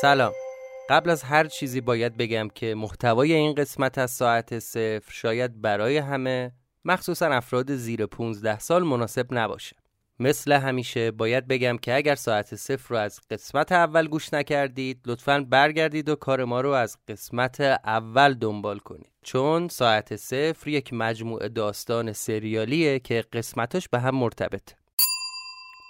سلام. قبل از هر چیزی باید بگم که محتوای این قسمت از ساعت صفر شاید برای همه مخصوصا افراد زیر 15 سال مناسب نباشه. مثل همیشه باید بگم که اگر ساعت صفر رو از قسمت اول گوش نکردید لطفا برگردید و کار ما رو از قسمت اول دنبال کنید. چون ساعت صفر یک مجموعه داستان سریالیه که قسمتاش به هم مرتبطه.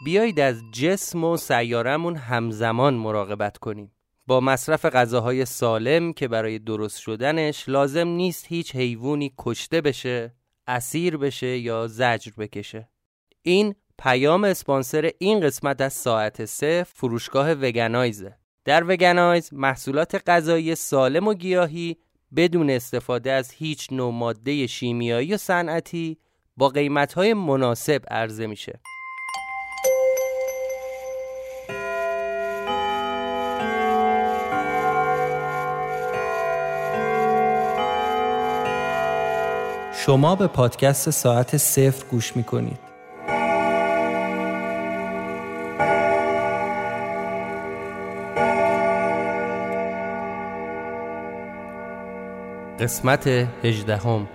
بیایید از جسم و سیارمون همزمان مراقبت کنیم. با مصرف غذاهای سالم که برای درست شدنش لازم نیست هیچ حیوانی کشته بشه اسیر بشه یا زجر بکشه. این پیام اسپانسر این قسمت از ساعت سه فروشگاه وگنایزه در وگنایز محصولات غذایی سالم و گیاهی بدون استفاده از هیچ نوع ماده شیمیایی و صنعتی با قیمتهای مناسب عرضه میشه. شما به پادکست ساعت صفر گوش می‌کنید. قسمت هجدهم.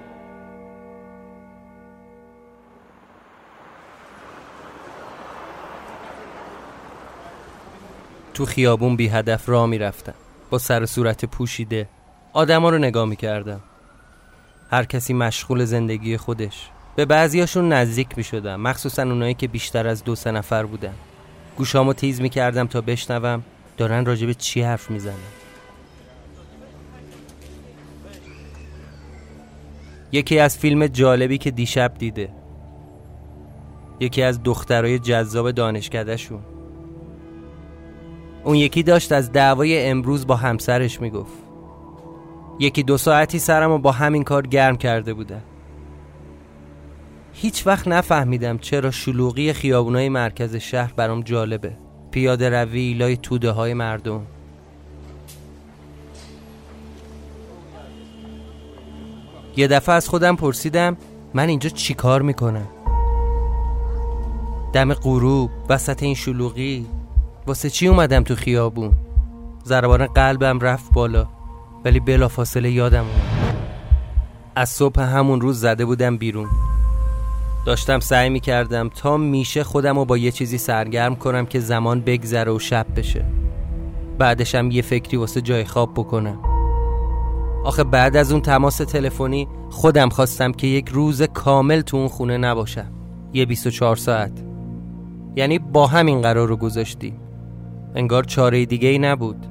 تو خیابون بی هدف را می رفتم با سر صورت پوشیده آدما رو نگاه می کردم هر کسی مشغول زندگی خودش. به بعضیاشون نزدیک می شدم مخصوصا اونایی که بیشتر از دو سه نفر بودن. گوشامو تیز می کردم تا بشنوم دارن راجب چی حرف می زنن. یکی از فیلم جالبی که دیشب دیده. یکی از دخترای جذاب دانشکدهشون. اون یکی داشت از دعوای امروز با همسرش می‌گفت. یکی دو ساعتی سرم و با همین کار گرم کرده بوده. هیچ وقت نفهمیدم چرا شلوغی خیابونای مرکز شهر برام جالبه. پیاده روی لای توده های مردم. یه دفعه از خودم پرسیدم من اینجا چی کار می‌کنم؟ دم غروب وسط این شلوغی واسه چی اومدم تو خیابون؟ ضربان قلبم رفت بالا. ولی بلافاصله یادم اومد. از صبح همون روز زده بودم بیرون. داشتم سعی می‌کردم تا میشه خودم رو با یه چیزی سرگرم کنم که زمان بگذره و شب بشه. بعدشم یه فکری واسه جای خواب بکنم. آخه بعد از اون تماس تلفنی خودم خواستم که یک روز کامل تو اون خونه نباشم. یه 24 ساعت. یعنی با همین قرار رو گذاشتی. انگار چاره دیگه ای نبود.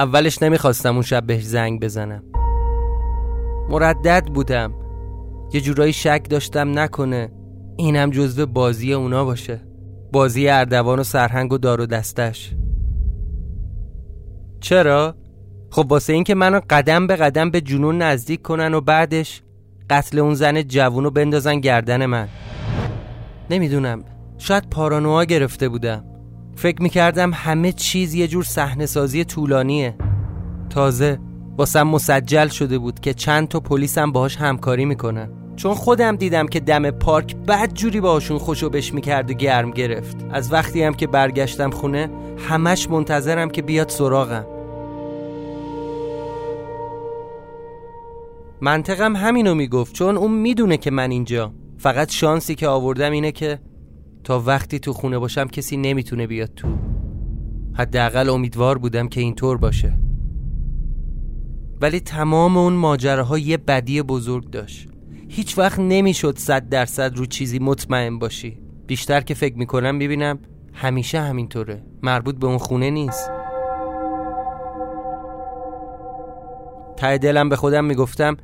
اولش نمی‌خواستم اون شب بهش زنگ بزنم. مردد بودم. یه جورایی شک داشتم نکنه اینم جزو بازی اونا باشه. بازی اردوان و سرهنگ و دار و دستش. چرا؟ خب واسه اینکه منو قدم به قدم به جنون نزدیک کنن و بعدش قتل اون زن جوون رو بندازن گردن من. نمی‌دونم. شاید پارانوها گرفته بودم. فکر می‌کردم همه چیز یه جور صحنه سازی طولانیه. تازه واسم مسجل شده بود که چند تا پلیسم باهاش همکاری می‌کنن. چون خودم دیدم که دم پارک بد جوری باهاشون خوشو بش می‌کرد و گرم گرفت. از وقتی هم که برگشتم خونه همش منتظرم که بیاد سراغم. منطقم همینو می‌گفت چون اون می‌دونه که من اینجا. فقط شانسی که آوردم اینه که تا وقتی تو خونه باشم کسی نمی‌تونه بیاد تو. حداقل امیدوار بودم که اینطور باشه. ولی تمام اون ماجراها یه بدی بزرگ داشت. هیچ وقت نمی‌شد صد درصد رو چیزی مطمئن باشی. بیشتر که فکر می‌کنم ببینم همیشه همینطوره. مربوط به اون خونه نیست. ته دلم به خودم می‌گفتم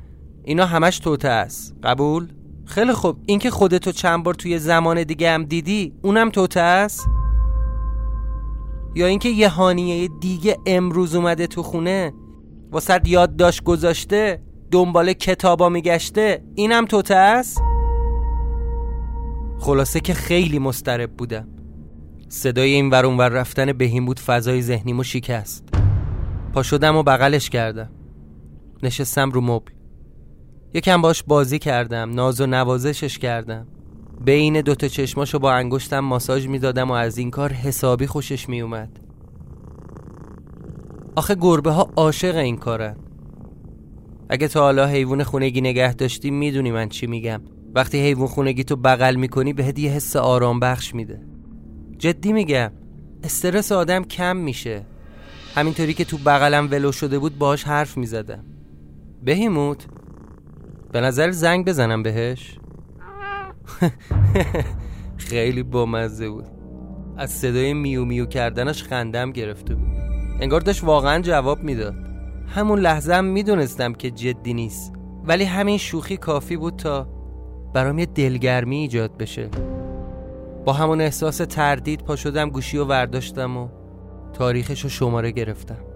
اینا همش توته است. قبول؟ خیلی خوب. اینکه خودتو چند بار توی زمان دیگه هم دیدی اونم توته است؟ یا اینکه یه هانیه دیگه امروز اومده تو خونه واسه یادداشت گذاشته دنبال کتابا میگشته اینم توته است؟ خلاصه که خیلی مسترب بودم. صدای این ور رفتن بهیموت فضای ذهنیمو شکست. پا شدم و بغلش کردم. نشستم رو مبل یکم باش بازی کردم ناز و نوازشش کردم. بین دوتا چشماشو با انگشتم ماساژ می‌دادم و از این کار حسابی خوشش میومد آخه گربه ها عاشق این کارن. اگه تا حالا حیوان خونگی نگه داشتی می‌دونی من چی میگم. وقتی حیوان خونگی تو بغل می‌کنی بهت یه حس آرام بخش میده. جدی میگم استرس آدم کم میشه. همینطوری که تو بغلم ولو شده بود باهاش حرف می‌زدم. بهیموت به نظر زنگ بزنم بهش؟ خیلی بامزه بود. از صدای میو میو کردنش خندم گرفته بود. انگار داشت واقعا جواب می‌داد. همون لحظه هم می‌دونستم که جدی نیست. ولی همین شوخی کافی بود تا برام یه دلگرمی ایجاد بشه. با همون احساس تردید پا شدم گوشی و ورداشتم و تاریخش رو شماره گرفتم.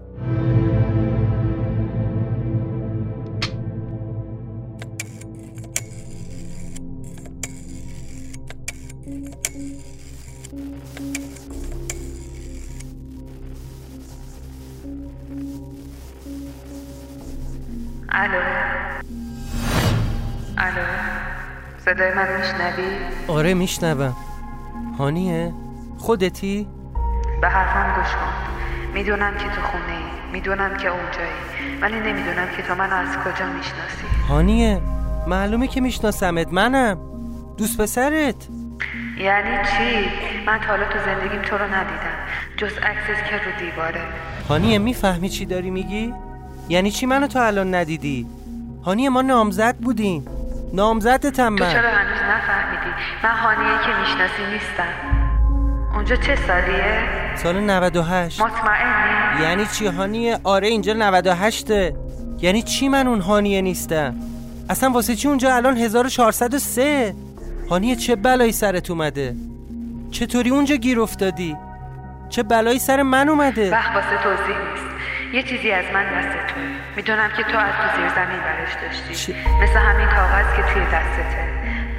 صدای من میشنوی؟ آره میشنوم هانیه؟ خودتی؟ به حرفم گوش کن می‌دونم که تو خونه ای می‌دونم که اونجایی ولی نمی‌دونم که تو منو از کجا می‌شناسی هانیه معلومه که میشناسمت منم دوست پسرت یعنی چی؟ من تا حالا تو زندگیم تو رو ندیدم جز عکست که رو دیواره هانیه می‌فهمی چی داری میگی؟ یعنی چی منو تا الان ندیدی؟ هانیه ما نامزد بودیم نامزدتم تو من. چرا هنوز نفهمیدی؟ من هانیه که می‌شناسی نیستم. اونجا چه سالیه؟ سال 98 مطمئنی؟ یعنی چی هانیه آره اینجا 98 یعنی چی من اون هانیه نیستم؟ اصلا واسه چی اونجا الان 1403 هانیه چه بلایی سرت اومده؟ چطوری اونجا گیر افتادی؟ چه بلایی سر من اومده؟ وقت واسه توضیح نیست. یه چیزی از من دست تو. می‌دونم که تو از تو زیر زمین برش داشتی. چی؟ مثل همین کاغذ که توی دستته.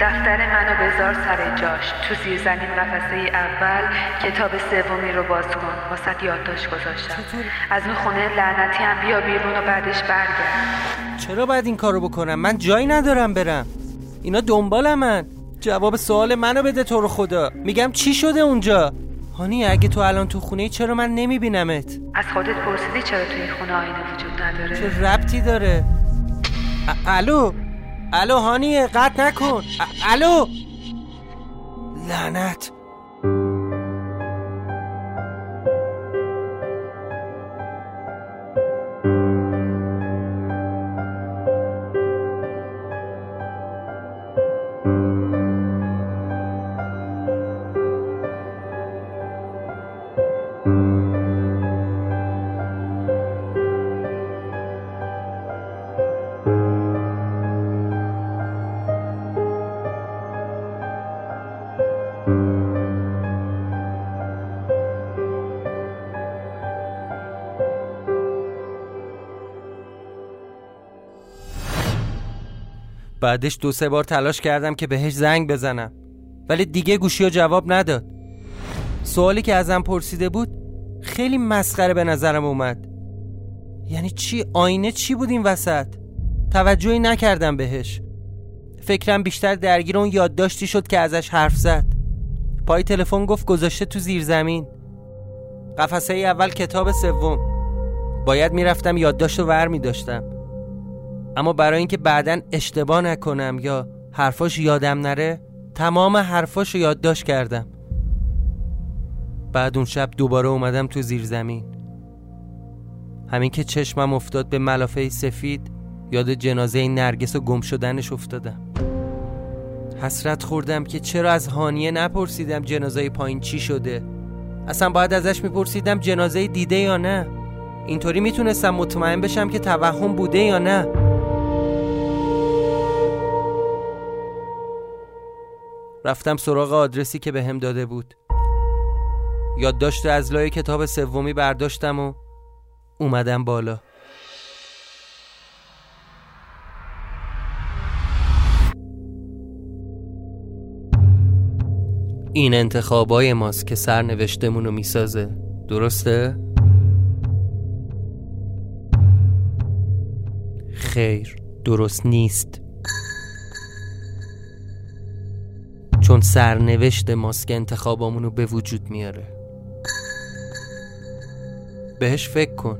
دفتر منو بذار سر جاش. تو زیر زمین قفسه اول کتاب سومی رو باز کن. واسه یادداشت گذاشتم؟ از اون خونه لعنتی هم بیا بیرون و بعدش برگرد. چرا باید این کارو بکنم؟ من جایی ندارم برم. اینا دنبالمن جواب سوال منو بده تو رو خدا. میگم چی شده اونجا؟ هانی اگه تو الان تو خونه ای چرا من نمیبینمت؟ از خودت پرسیدی چرا توی خونه آینه وجود نداره؟ چه ربطی داره؟ الو؟ الو هانیه قطع نکن. الو؟ لعنت! بعدش دو سه بار تلاش کردم که بهش زنگ بزنم. ولی دیگه گوشی و جواب نداد. سوالی که ازم پرسیده بود خیلی مسخره به نظرم اومد. یعنی چی؟ آینه چی بود این وسط؟ توجهی نکردم بهش. فکرم بیشتر درگیر اون یادداشتی شد که ازش حرف زد. پای تلفن گفت گذاشته تو زیر زمین. قفسه اول کتاب سوم. باید می‌رفتم یادداشت رو ور می داشتم اما برای اینکه بعدا اشتباه نکنم یا حرفاش یادم نره تمام حرفاش رو یادداشت کردم. بعد اون شب دوباره اومدم تو زیر زمین. همین که چشمم افتاد به ملافه سفید یاد جنازه نرگس و گم شدنش افتادم. حسرت خوردم که چرا از هانیه نپرسیدم جنازه پایین چی شده. اصلا باید ازش میپرسیدم جنازه دیده یا نه. اینطوری می‌تونستم مطمئن بشم که توهم بوده یا نه. رفتم سراغ آدرسی که بهم داده بود. یادداشت از لای کتاب سومی برداشتم و اومدم بالا. این انتخابای ماست که سرنوشتمون رو می‌سازه. درسته؟ خیر درست نیست. چون سرنوشت ماست که انتخابامونو به وجود میاره. بهش فکر کن.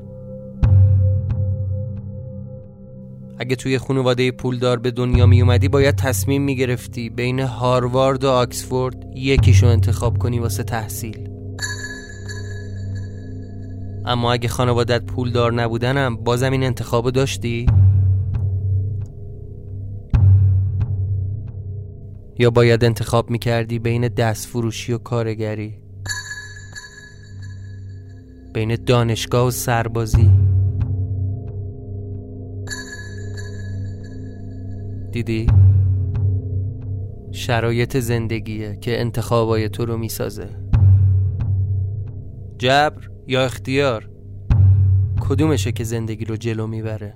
اگه توی خانواده پولدار به دنیا می اومدی باید تصمیم می گرفتی بین هاروارد و آکسفورد یکیشو انتخاب کنی واسه تحصیل. اما اگه خانوادت پولدار نبودنم بازم این انتخابو داشتی؟ یا باید انتخاب می کردی بین دست فروشی و کارگری؟ بین دانشگاه و سربازی؟ دیدی؟ شرایط زندگیه که انتخابای تو رو می‌سازه. جبر یا اختیار؟ کدومشه که زندگی رو جلو می‌بره؟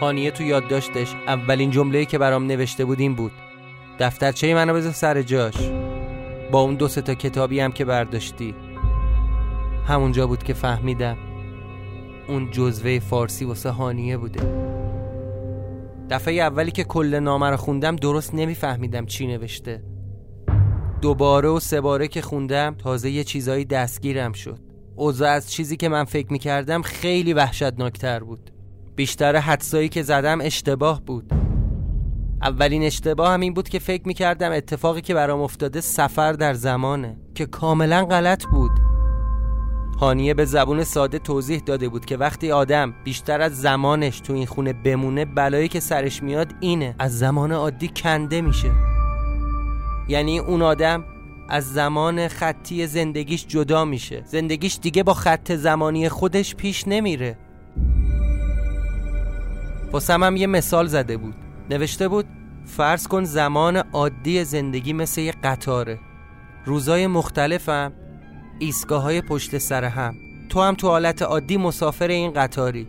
هانیه تو یادداشتش اولین جمله‌ای که برام نوشته بود این بود. دفترچه منو بذار سر جاش. با اون دو تا کتابی هم که برداشتی. همونجا بود که فهمیدم اون جزوه فارسی واسه هانیه بوده. دفعه اولی که کل نامه رو خوندم درست نمیفهمیدم چی نوشته. دوباره و سه باره که خوندم تازه یه چیزایی دستگیرم شد. اوضاع از چیزی که من فکر می‌کردم خیلی وحشتناکتر بود. بیشتر حدسایی که زدم اشتباه بود. اولین اشتباه هم این بود که فکر می‌کردم اتفاقی که برام افتاده سفر در زمانه که کاملا غلط بود. هانیه به زبون ساده توضیح داده بود که وقتی آدم بیشتر از زمانش تو این خونه بمونه بلایی که سرش میاد اینه از زمان عادی کنده میشه. یعنی اون آدم از زمان خطی زندگیش جدا میشه. زندگیش دیگه با خط زمانی خودش پیش نمیره. واسم هم یه مثال زده بود. نوشته بود فرض کن زمان عادی زندگی مثل یه قطاره. روزای مختلفم ایستگاه های پشت سر هم. تو هم تو حالت عادی مسافر این قطاری.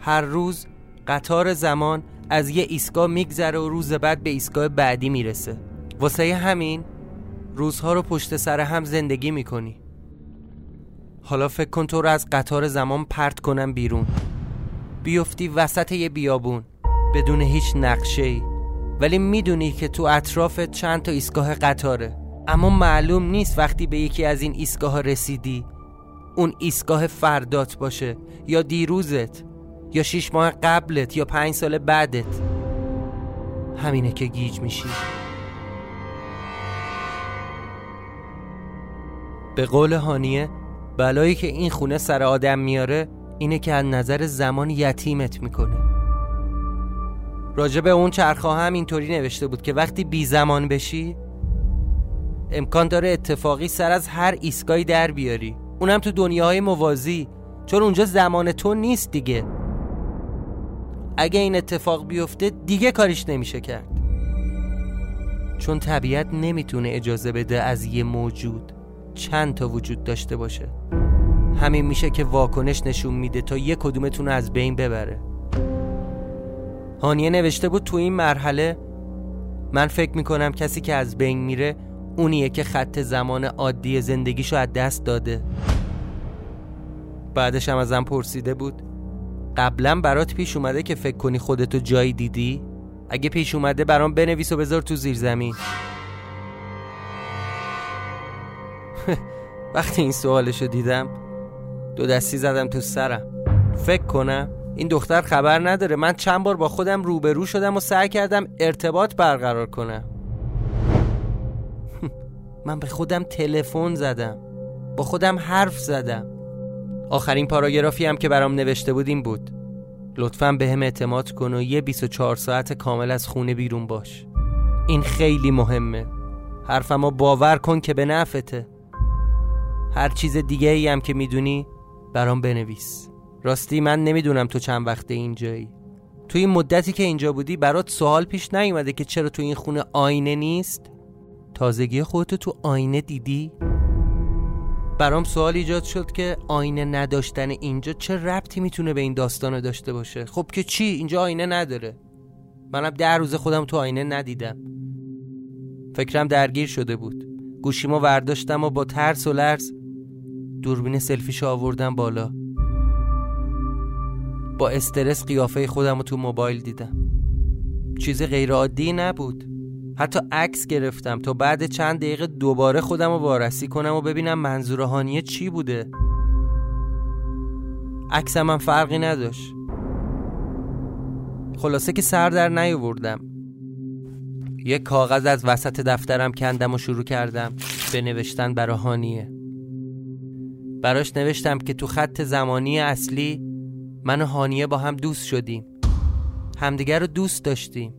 هر روز قطار زمان از یه ایستگاه میگذره و روز بعد به ایستگاه بعدی می‌رسه. واسه همین روزها رو پشت سر هم زندگی می‌کنی. حالا فکر کن تو رو از قطار زمان پرت کنم بیرون. بیفتی وسط یه بیابون بدون هیچ نقشه ای ولی می‌دونی که تو اطراف چند تا ایستگاه قطاره. اما معلوم نیست وقتی به یکی از این ایستگاه رسیدی اون ایستگاه فردات باشه یا دیروزت یا شیش ماه قبلت یا پنج سال بعدت. همینه که گیج میشی. به قول هانیه بلایی که این خونه سر آدم میاره اینه که از نظر زمان یتیمت می‌کنه. راجب اون چرخواه هم اینطوری نوشته بود که وقتی بی زمان بشی امکان داره اتفاقی سر از هر ایستگاهی در بیاری. اونم تو دنیاهای موازی چون اونجا زمان تو نیست دیگه. اگه این اتفاق بیفته دیگه کاریش نمیشه کرد. چون طبیعت نمی‌تونه اجازه بده از یه موجود چند تا وجود داشته باشه. همین میشه که واکنش نشون میده تا یه کدومتون از بین ببره. هانیه نوشته بود تو این مرحله من فکر می‌کنم کسی که از بین میره اونیه که خط زمان عادی زندگیشو از دست داده. بعدش هم ازم پرسیده بود قبلا برات پیش اومده که فکر کنی خودتو جایی دیدی؟ اگه پیش اومده برام بنویس و بذار تو زیر زمین وقتی این سوالشو دیدم دو دستی زدم تو سرم. فکر کنم این دختر خبر نداره. من چند بار با خودم روبرو شدم و سعی کردم ارتباط برقرار کنم. من به خودم تلفن زدم. با خودم حرف زدم. آخرین پاراگرافی هم که برام نوشته بود این بود. لطفا به هم اعتماد کن و یه 24 ساعت کامل از خونه بیرون باش. این خیلی مهمه. حرفمو باور کن که به نفته هر چیز دیگه ای هم که می‌دونی برام بنویس. راستی من نمی‌دونم تو چند وقته اینجایی. تو این مدتی که اینجا بودی برات سوال پیش نیومده که چرا تو این خونه آینه نیست؟ تازگی خودتو تو آینه دیدی؟ برام سوال ایجاد شد که آینه نداشتن اینجا چه ربطی می‌تونه به این داستان داشته باشه؟ خب که چی؟ اینجا آینه نداره. منم ده روز خودم تو آینه ندیدم. فکرم درگیر شده بود. گوشیمو ورداشتم و با ترس و لرز دوربین سلفیش آوردم بالا. با استرس قیافه خودم رو تو موبایل دیدم. چیز غیرعادی نبود. حتی عکس گرفتم تا بعد چند دقیقه دوباره خودم رو وارسی کنم و ببینم منظور هانیه چی بوده. عکسم هم فرقی نداشت. خلاصه که سر در نیاوردم. یک کاغذ از وسط دفترم کندم و شروع کردم. به نوشتن برای هانیه. براش نوشتم که تو خط زمانی اصلی من و هانیه با هم دوست شدیم. همدیگر رو دوست داشتیم.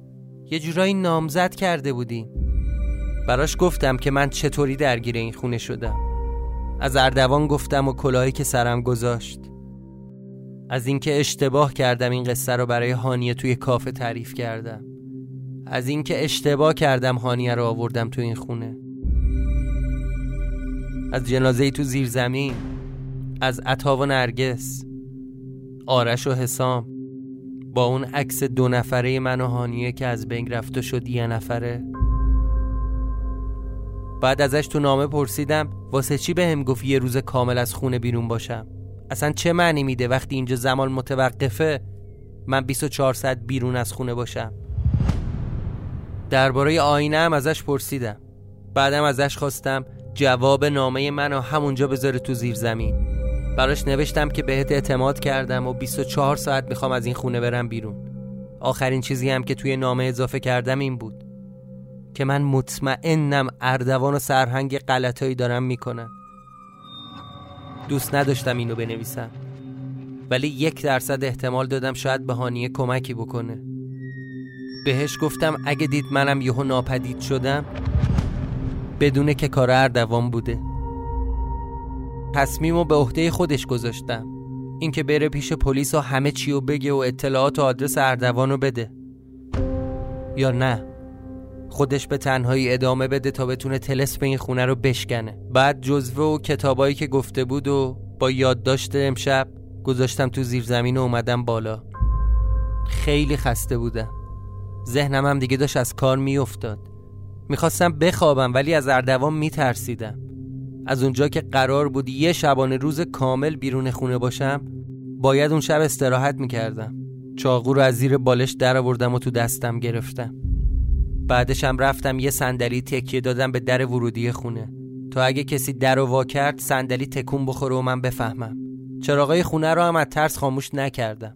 یه جورایی نامزد کرده بودیم. براش گفتم که من چطوری درگیر این خونه شدم. از اردوان گفتم و کلاهی که سرم گذاشت. از اینکه اشتباه کردم این قصه رو برای هانیه توی کافه تعریف کردم. از اینکه اشتباه کردم هانیه رو آوردم تو این خونه. از جنازه تو زیر زمین از عطا و نرگس آرش و حسام با اون عکس دو نفره من و هانیه که از بین رفته شد یه نفره. بعد ازش تو نامه پرسیدم واسه چی به هم گفت یه روز کامل از خونه بیرون باشم؟ اصلا چه معنی میده وقتی اینجا زمان متوقفه من 24 ساعت بیرون از خونه باشم؟ درباره آینه هم ازش پرسیدم. بعدم ازش خواستم جواب نامه منو همونجا بذاره تو زیر زمین. براش نوشتم که بهت اعتماد کردم و 24 ساعت می‌خوام از این خونه برم بیرون. آخرین چیزی هم که توی نامه اضافه کردم این بود. که من مطمئنم اردوان و سرهنگ غلطایی دارم می‌کنن. دوست نداشتم اینو بنویسم. ولی یک درصد احتمال دادم شاید به هانیه کمکی بکنه. بهش گفتم اگه دید منم یهو ناپدید شدم بدونه که کار اردوان بوده. تصمیم به عهده خودش گذاشتم. اینکه بره پیش پلیس و همه چی رو بگه و اطلاعات و آدرس اردوان رو بده. یا نه خودش به تنهایی ادامه بده تا بتونه تلس به این خونه رو بشکنه. بعد جزوه و کتابایی که گفته بود و با یادداشت امشب گذاشتم تو زیر زمین و اومدم بالا. خیلی خسته بودم. ذهنم هم دیگه داشت از کار میافتاد. می‌خواستم بخوابم ولی از اردوان میترسیدم. از اونجا که قرار بود یه شبانه روز کامل بیرون خونه باشم باید اون شب استراحت می‌کردم. چاقو رو از زیر بالش در آوردم و تو دستم گرفتم. بعدشم رفتم یه صندلی تکیه دادم به در ورودی خونه. تا اگه کسی در وا کرد صندلی تکون بخوره و من بفهمم. چراغای خونه رو هم از ترس خاموش نکردم.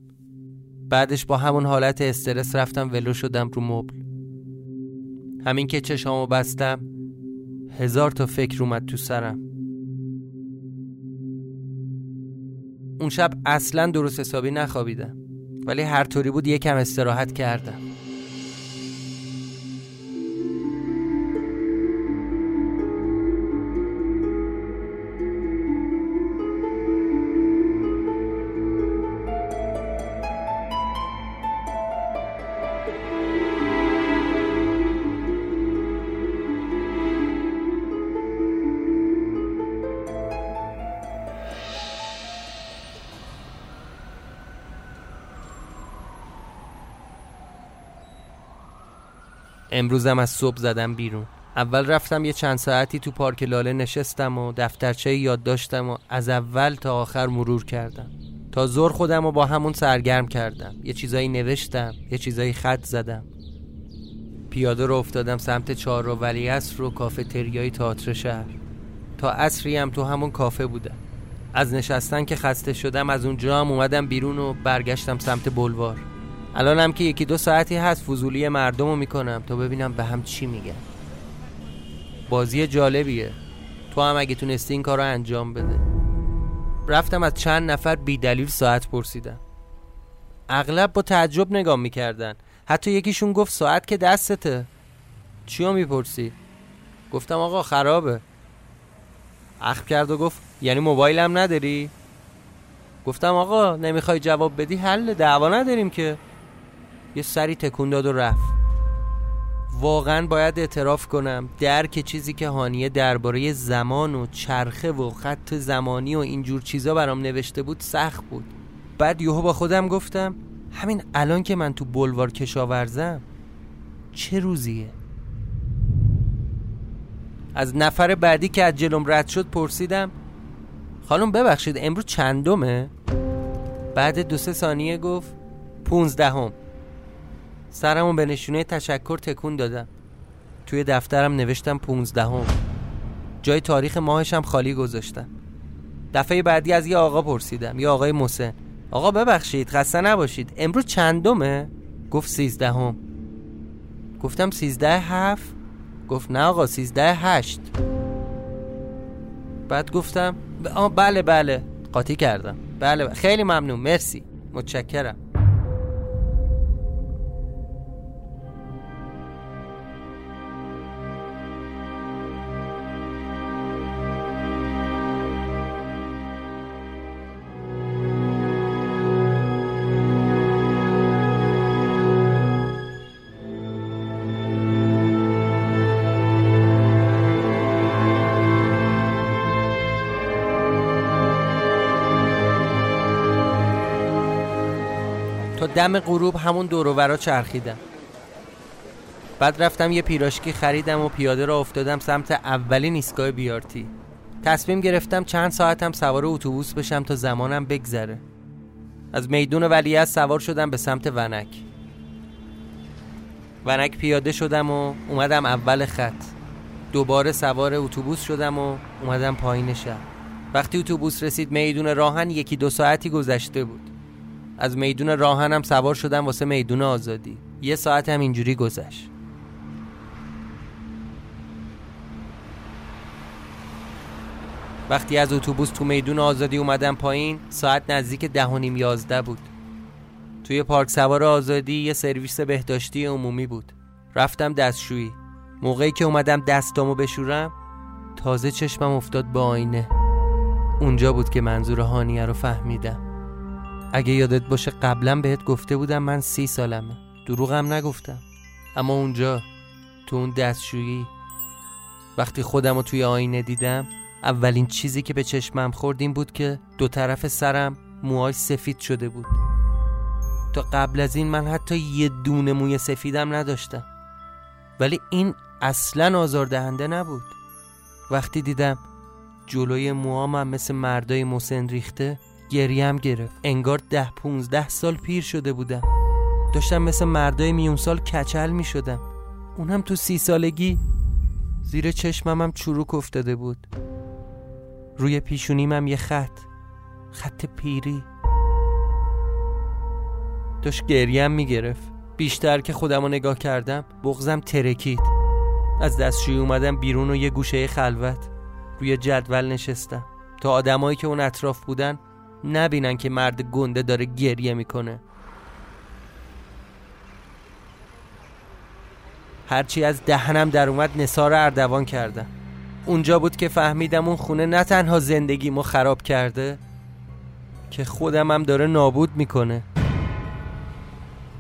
بعدش با همون حالت استرس رفتم ولو شدم رو مبل. همین که چشامو بستم هزار تا فکر اومد تو سرم. اون شب اصلا درست حسابی نخوابیدم ولی هر طوری بود یکم استراحت کردم. امروزم از صبح زدم بیرون. اول رفتم یه چند ساعتی تو پارک لاله نشستم و دفترچه یاد داشتم و از اول تا آخر مرور کردم. تا زور خودم رو با همون سرگرم کردم. یه چیزایی نوشتم یه چیزایی خط زدم. پیاده رو افتادم سمت چهار رو ولی اصر رو کافتریای تئاتر شهر. تا عصری هم تو همون کافه بودم. از نشستن که خسته شدم از اونجا هم اومدم بیرون و برگشتم سمت بلوار. الانم که یکی دو ساعتی هست فضولی مردم رو می‌کنم تا ببینم به هم چی میگن. بازی جالبیه. تو هم اگه تونستی این کار رو انجام بده. رفتم از چند نفر بیدلیل ساعت پرسیدم اغلب با تعجب نگاه می‌کردن. حتی یکیشون گفت ساعت که دستته. چیو می‌پرسی؟ گفتم آقا خرابه. اخم کرد و گفت یعنی موبایلم نداری؟ گفتم آقا نمی‌خوای جواب بدی؟ حل دعوا نداریم که. یه سری تکون داد و رفت. واقعا باید اعتراف کنم درک چیزی که هانیه درباره زمان و چرخه و خط زمانی و اینجور چیزا برام نوشته بود سخت بود. بعد یهو با خودم گفتم همین الان که من تو بلوار کشاورزم چه روزیه؟ از نفر بعدی که از جلوم رد شد پرسیدم خانم ببخشید امروز چندمه؟ بعد دو سه ثانیه گفت پونزدهم. سرمو به نشونه تشکر تکون دادم. توی دفترم نوشتم پونزدهم. جای تاریخ ماهشم خالی گذاشتم. دفعه بعدی از یه آقا پرسیدم یه آقای مسن آقا ببخشید خسته نباشید. امروز چندمه؟ گفت سیزدهم. گفتم سیزده هفت؟ گفت نه آقا سیزده هشت. بعد گفتم بله بله. قاطی کردم. بله. خیلی ممنون. مرسی. متشکرم. دم غروب همون دوروورا چرخیدم. بعد رفتم یه پیراشکی خریدم و پیاده را افتادم سمت اولین ایستگاه بیارتی تصمیم گرفتم چند ساعتم سوار اتوبوس بشم تا زمانم بگذره. از میدون ولیعت سوار شدم به سمت ونک. ونک پیاده شدم و اومدم اول خط. دوباره سوار اتوبوس شدم و اومدم پایین شهر. وقتی اتوبوس رسید میدون راهن یکی دو ساعتی گذشته بود. از میدون راهنم سوار شدم واسه میدون آزادی. یه ساعت هم اینجوری گذشت. وقتی از اتوبوس تو میدون آزادی اومدم پایین ساعت نزدیک ده و نیم یازده بود. توی پارک سوار آزادی یه سرویس بهداشتی عمومی بود. رفتم دستشویی. موقعی که اومدم دستامو بشورم تازه چشمم افتاد به آینه. اونجا بود که منظور هانیه رو فهمیدم. اگه یادت باشه قبلا بهت گفته بودم من سی سالمه. دروغم نگفتم. اما اونجا تو اون دستشویی وقتی خودم رو توی آینه دیدم اولین چیزی که به چشمم خورد این بود که دو طرف سرم موهای سفید شده بود. تا قبل از این من حتی یه دونه موی سفیدم نداشتم. ولی این اصلا آزاردهنده نبود. وقتی دیدم جلوی موهامم مثل مردای مسن ریخته گریم گرفت. انگار ده پونزده سال پیر شده بودم. داشتم مثل مردای میون سال کچل می شدم اونم تو سی سالگی زیر چشمم هم چروک افتاده بود. روی پیشونیمم یه خط خط پیری. داشت گریم می‌گرفت. بیشتر که خودم رو نگاه کردم بغزم ترکید. از دستشوی اومدم بیرون و یه گوشه خلوت روی جدول نشستم. تا آدمایی که اون اطراف بودن نبینن که مرد گنده داره گریه می‌کنه. هرچی از دهنم در اومد نسار اردوان کردم. اونجا بود که فهمیدم اون خونه نه تنها زندگیمو خراب کرده که خودم هم داره نابود می‌کنه.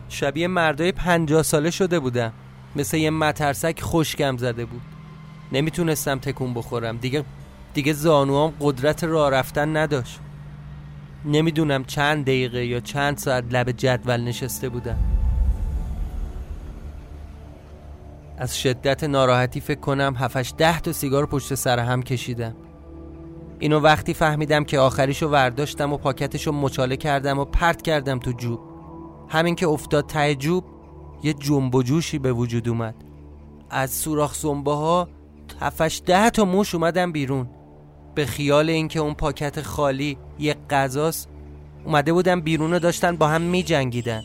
شبیه مردای پنجاه ساله شده بودم. مثل یه مترسک خشکم زده بود. نمی‌تونستم تکون بخورم. دیگه دیگه زانوام قدرت راه رفتن نداشت. نمی‌دونم چند دقیقه یا چند ساعت لب جدول نشسته بودم. از شدت ناراحتی فکر کنم هفتش ده تا سیگار پشت سر هم کشیدم. اینو وقتی فهمیدم که آخریشو ورداشتم و پاکتشو مچاله کردم و پرت کردم تو جوب. همین که افتاد ته جوب یه جنب و جوشی به وجود اومد. از سوراخ زنبه ها هفتش ده تا موش اومدم بیرون. به خیال اینکه اون پاکت خالی یه غذاست اومده بودن بیرون داشتن با هم می جنگیدن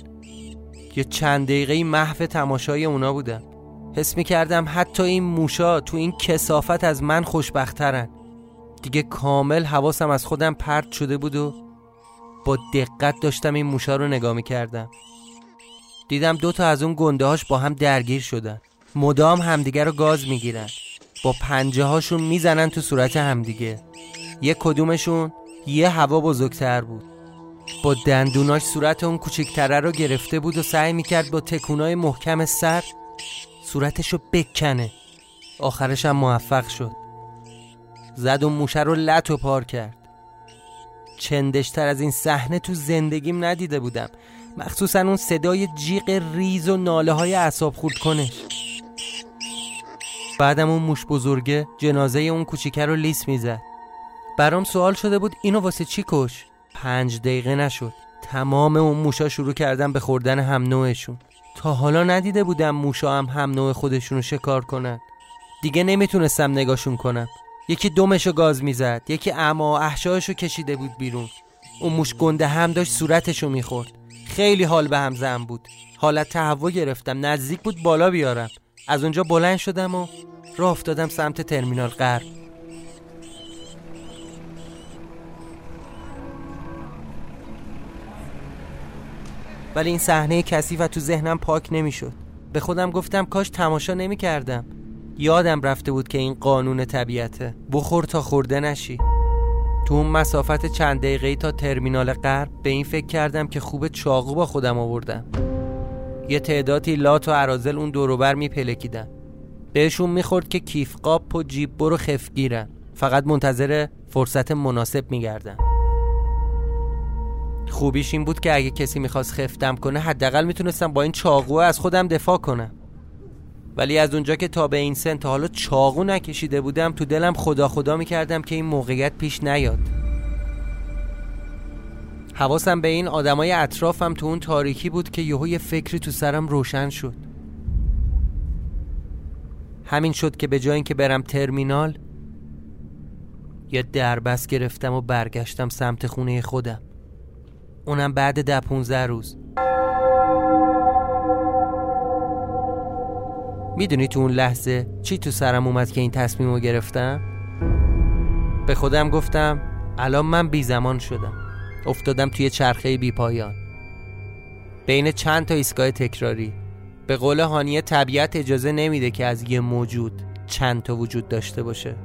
یه چند دقیقه محو تماشای اونا بودم حس می کردم حتی این موشا تو این کسافت از من خوشبخترن. دیگه کامل حواسم از خودم پرت شده بود و با دقت داشتم این موشا رو نگاه می کردم دیدم دو تا از اون گنده هاش با هم درگیر شدن. مدام همدیگه رو گاز می‌گیرن. با پنجه هاشون می‌زنن تو صورت همدیگه. یه کدومشون یه هوا بزرگتر بود. با دندوناش صورت اون کوچکتره رو گرفته بود و سعی می‌کرد با تکونای محکم سر صورتشو بکنه. آخرش هم موفق شد. زد و موشه رو لط و پار کرد. چندشتر از این صحنه تو زندگیم ندیده بودم. مخصوصا اون صدای جیغ ریز و ناله های اصاب خورد کنش. بعدم اون موش بزرگه جنازه اون کوچیکه رو لیس می‌زد برام سوال شده بود اینو واسه چی کش؟ پنج دقیقه نشد. تمام اون موشا شروع کردن به خوردن هم نوعشون. تا حالا ندیده بودم موشا هم هم نوع خودشون رو شکار کنن. دیگه نمی‌تونستم نگاشون کنم. یکی دمشو گاز می‌زد یکی اما احشایشو کشیده بود بیرون. اون موش گنده هم داشت صورتشو می‌خورد. خیلی حال به هم زن بود. حالت تهوع گرفتم نزدیک بود بالا بیارم. از اونجا بلند شدم و راه افتادم سمت ترمینال غرب. ولی این صحنه کسی و تو ذهنم پاک نمی‌شد. به خودم گفتم کاش تماشا نمی کردم یادم رفته بود که این قانون طبیعته بخور تا خورده نشی. تو اون مسافت چند دقیقه تا ترمینال غرب به این فکر کردم که خوب چاقو با خودم آوردم. یه تعدادی لات و عرازل اون دوروبر میپلکیدن. بهشون می‌خورد که کیف قاپ و جیب برو خفگیرن. فقط منتظر فرصت مناسب میگردن. خوبیش این بود که اگه کسی می‌خواست خفتم کنه حداقل می‌تونستم با این چاقو از خودم دفاع کنم. ولی از اونجا که تا به این سن تا حالا چاقو نکشیده بودم تو دلم خدا خدا می‌کردم که این موقعیت پیش نیاد. حواسم به این آدمای اطرافم تو اون تاریکی بود که یهو یه فکری تو سرم روشن شد. همین شد که به جای اینکه برم ترمینال یه دربست گرفتم و برگشتم سمت خونه خودم. اونم بعد ده پونزه روز. می‌دونی تو اون لحظه چی تو سرم اومد که این تصمیم رو گرفتم؟ به خودم گفتم الان من بی زمان شدم. افتادم توی چرخه بی پایان. بین چند تا ایستگاه تکراری. به قول هانیه طبیعت اجازه نمیده که از یه موجود چند تا وجود داشته باشه.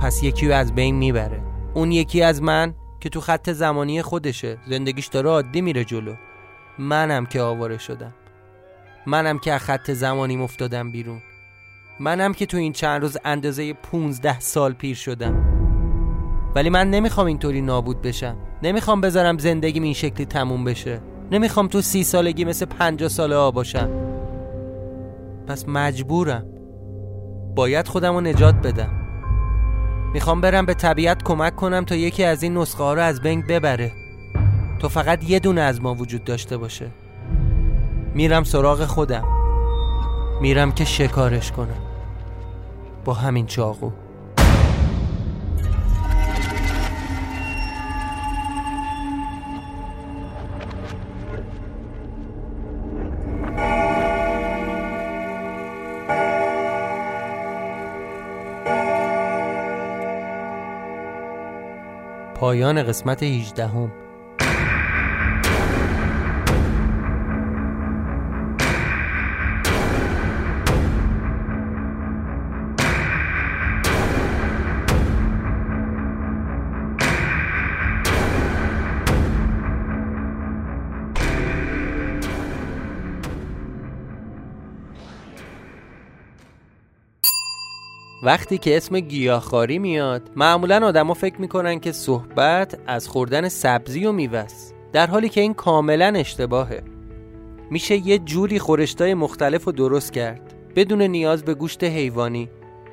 پس یکی از بین می‌بره. اون یکی از من که تو خط زمانی خودشه. زندگیش داره عادی میره جلو. منم که آواره شدم. منم که از خط زمانی افتادم بیرون. منم که تو این چند روز اندازه 15 سال پیر شدم. ولی من نمی‌خوام اینطوری نابود بشم. نمی‌خوام بذارم زندگیم این شکلی تموم بشه. نمی‌خوام تو سی سالگی مثل پنجاه ساله ها باشم. پس مجبورم. باید خودم رو نجات بدم. می‌خوام برم به طبیعت کمک کنم تا یکی از این نسخه ها رو از بین ببره. تو فقط یه دونه از ما وجود داشته باشه. میرم سراغ خودم. میرم که شکارش کنم. با همین چاقو. پایان قسمت 18 هم. وقتی که اسم گیاهخواری میاد معمولا آدما فکر می‌کنن که صحبت از خوردن سبزی و میوست در حالی که این کاملا اشتباهه. میشه یه جوری خورشتای مختلف رو درست کرد بدون نیاز به گوشت حیوانی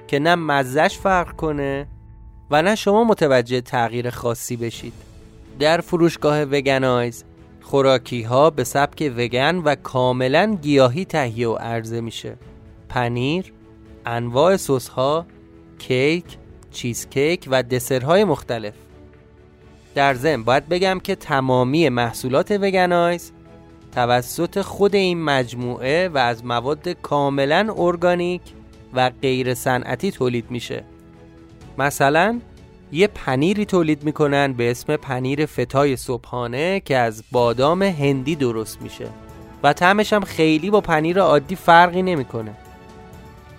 که نه مزش فرق کنه و نه شما متوجه تغییر خاصی بشید. در فروشگاه وگنایز خوراکی ها به سبک وگن و کاملا گیاهی تهیه و عرضه میشه. پنیر انواع سس ها، کیک، چیزکیک و دسرهای مختلف. در ضمن باید بگم که تمامی محصولات وگنایز توسط خود این مجموعه و از مواد کاملا ارگانیک و غیر صنعتی تولید میشه. مثلا یه پنیری تولید می‌کنن به اسم پنیر فتای صبحانه که از بادام هندی درست میشه و طعمش هم خیلی با پنیر عادی فرقی نمی‌کنه.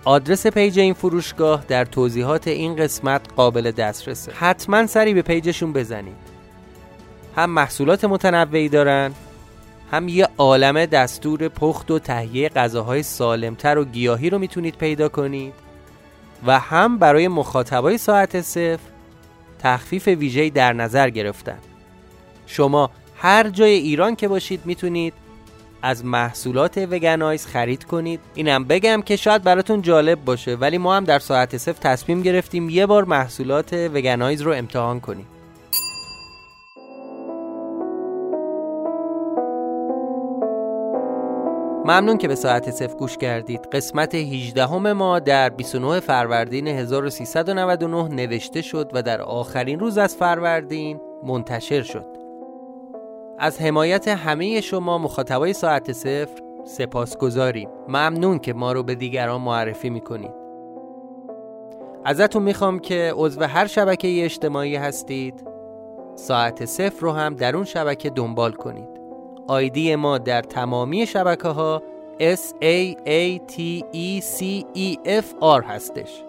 آدرس پیج این فروشگاه در توضیحات این قسمت قابل دسترسه. حتما سری به پیجشون بزنید. هم محصولات متنوعی دارن هم یه عالم دستور پخت و تهیه غذاهای سالمتر و گیاهی رو می‌تونید پیدا کنید و هم برای مخاطبای ساعت صفر تخفیف ویژه‌ای در نظر گرفتن. شما هر جای ایران که باشید می‌تونید از محصولات وگنایز خرید کنید. اینم بگم که شاید براتون جالب باشه ولی ما هم در ساعت صفر تصمیم گرفتیم یه بار محصولات وگنایز رو امتحان کنیم. ممنون که به ساعت صفر گوش کردید. قسمت 18 همه ما در 29 فروردین 1399 نوشته شد و در آخرین روز از فروردین منتشر شد. از حمایت همه شما مخاطبای ساعت صفر سپاس گذاریم ممنون که ما رو به دیگران معرفی می‌کنید. ازتون می‌خوام که عضو هر شبکه اجتماعی هستید ساعت صفر رو هم در اون شبکه دنبال کنید. آیدی ما در تمامی شبکه ها S A A T E C E F R هستش.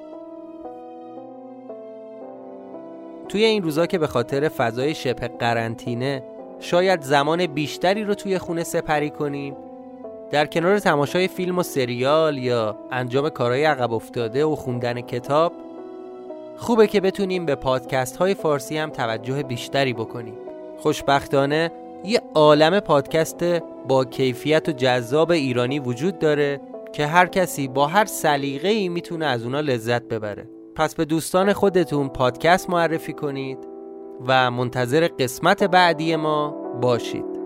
توی این روزا که به خاطر فضای شبه قرنطینه شاید زمان بیشتری رو توی خونه سپری کنیم. در کنار تماشای فیلم و سریال یا انجام کارهای عقب افتاده و خوندن کتاب خوبه که بتونیم به پادکست های فارسی هم توجه بیشتری بکنیم. خوشبختانه یه عالم پادکست با کیفیت و جذاب ایرانی وجود داره که هر کسی با هر سلیقه ای می‌تونه از اونا لذت ببره. پس به دوستان خودتون پادکست معرفی کنید. و منتظر قسمت بعدی ما باشید.